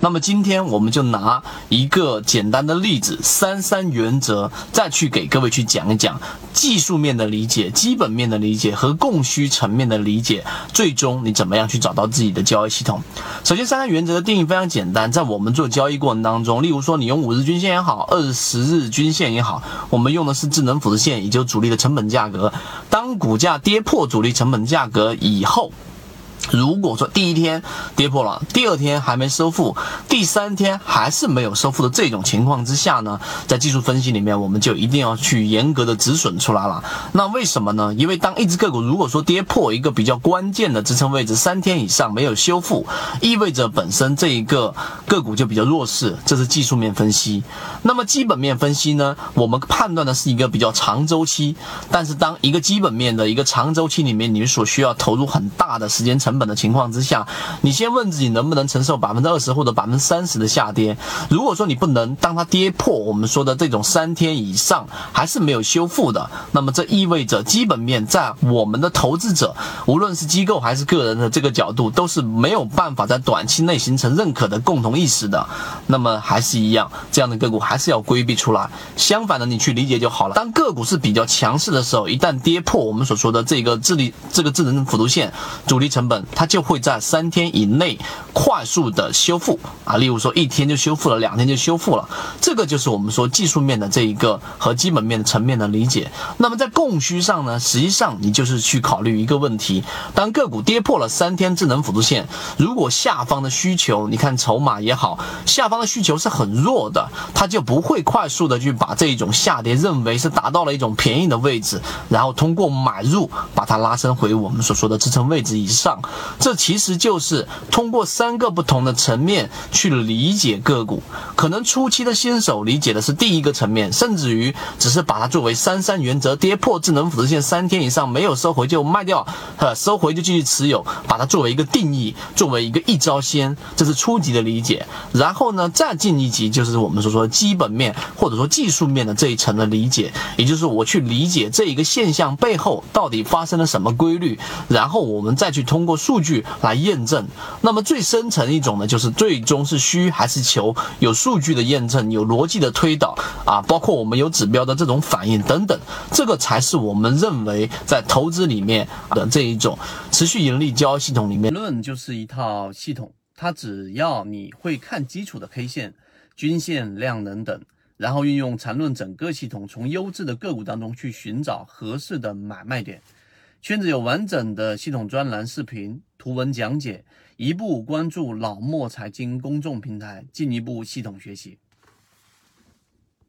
那么今天我们就拿一个简单的例子，三三原则，再去给各位去讲一讲技术面的理解、基本面的理解和供需层面的理解，最终你怎么样去找到自己的交易系统？首先，三三原则的定义非常简单，在我们做交易过程当中，例如说你用五日均线也好，二十日均线也好，我们用的是智能辅助线，也就是主力的成本价格。当股价跌破主力成本价格以后，如果说第一天跌破了，第二天还没收复，第三天还是没有收复的这种情况之下呢，在技术分析里面，我们就一定要去严格的止损出来了。那为什么呢？因为当一只个股如果说跌破一个比较关键的支撑位置三天以上没有修复，意味着本身这一个个股就比较弱势，这是技术面分析。那么基本面分析呢，我们判断的是一个比较长周期，但是当一个基本面的一个长周期里面，你所需要投入很大的时间成。本本的情况之下，你先问自己能不能承受百分之二十或者百分之三十的下跌。如果说你不能，当它跌破我们说的这种三天以上还是没有修复的，那么这意味着基本面在我们的投资者，无论是机构还是个人的这个角度，都是没有办法在短期内形成认可的共同意识的。那么还是一样，这样的个股还是要规避出来。相反的，你去理解就好了。当个股是比较强势的时候，一旦跌破我们所说的这个智力这个智能辅助线，主力成本。它就会在三天以内快速的修复啊，例如说一天就修复了，两天就修复了，这个就是我们说技术面的这一个和基本面的层面的理解。那么在供需上呢，实际上你就是去考虑一个问题：当个股跌破了三天智能辅助线，如果下方的需求，你看筹码也好，下方的需求是很弱的，它就不会快速的去把这一种下跌认为是达到了一种便宜的位置，然后通过买入把它拉升回我们所说的支撑位置以上。这其实就是通过三个不同的层面去理解个股。可能初期的新手理解的是第一个层面，甚至于只是把它作为三三原则，跌破智能辅助线三天以上没有收回就卖掉，呃，收回就继续持有，把它作为一个定义，作为一个一招鲜，这是初级的理解。然后呢，再进一级就是我们所说的基本面或者说技术面的这一层的理解，也就是我去理解这一个现象背后到底发生了什么规律，然后我们再去通过数。据来验证，那么最深层一种呢，就是最终是需还是求，有数据的验证，有逻辑的推导啊，包括我们有指标的这种反应等等，这个才是我们认为在投资里面的这一种持续盈利交易系统里面。论就是一套系统，它只要你会看基础的 K 线、均线、量能等，然后运用缠论整个系统，从优质的个股当中去寻找合适的买卖点。圈子有完整的系统专栏、视频、图文讲解，一步关注老莫财经公众平台，进一步系统学习。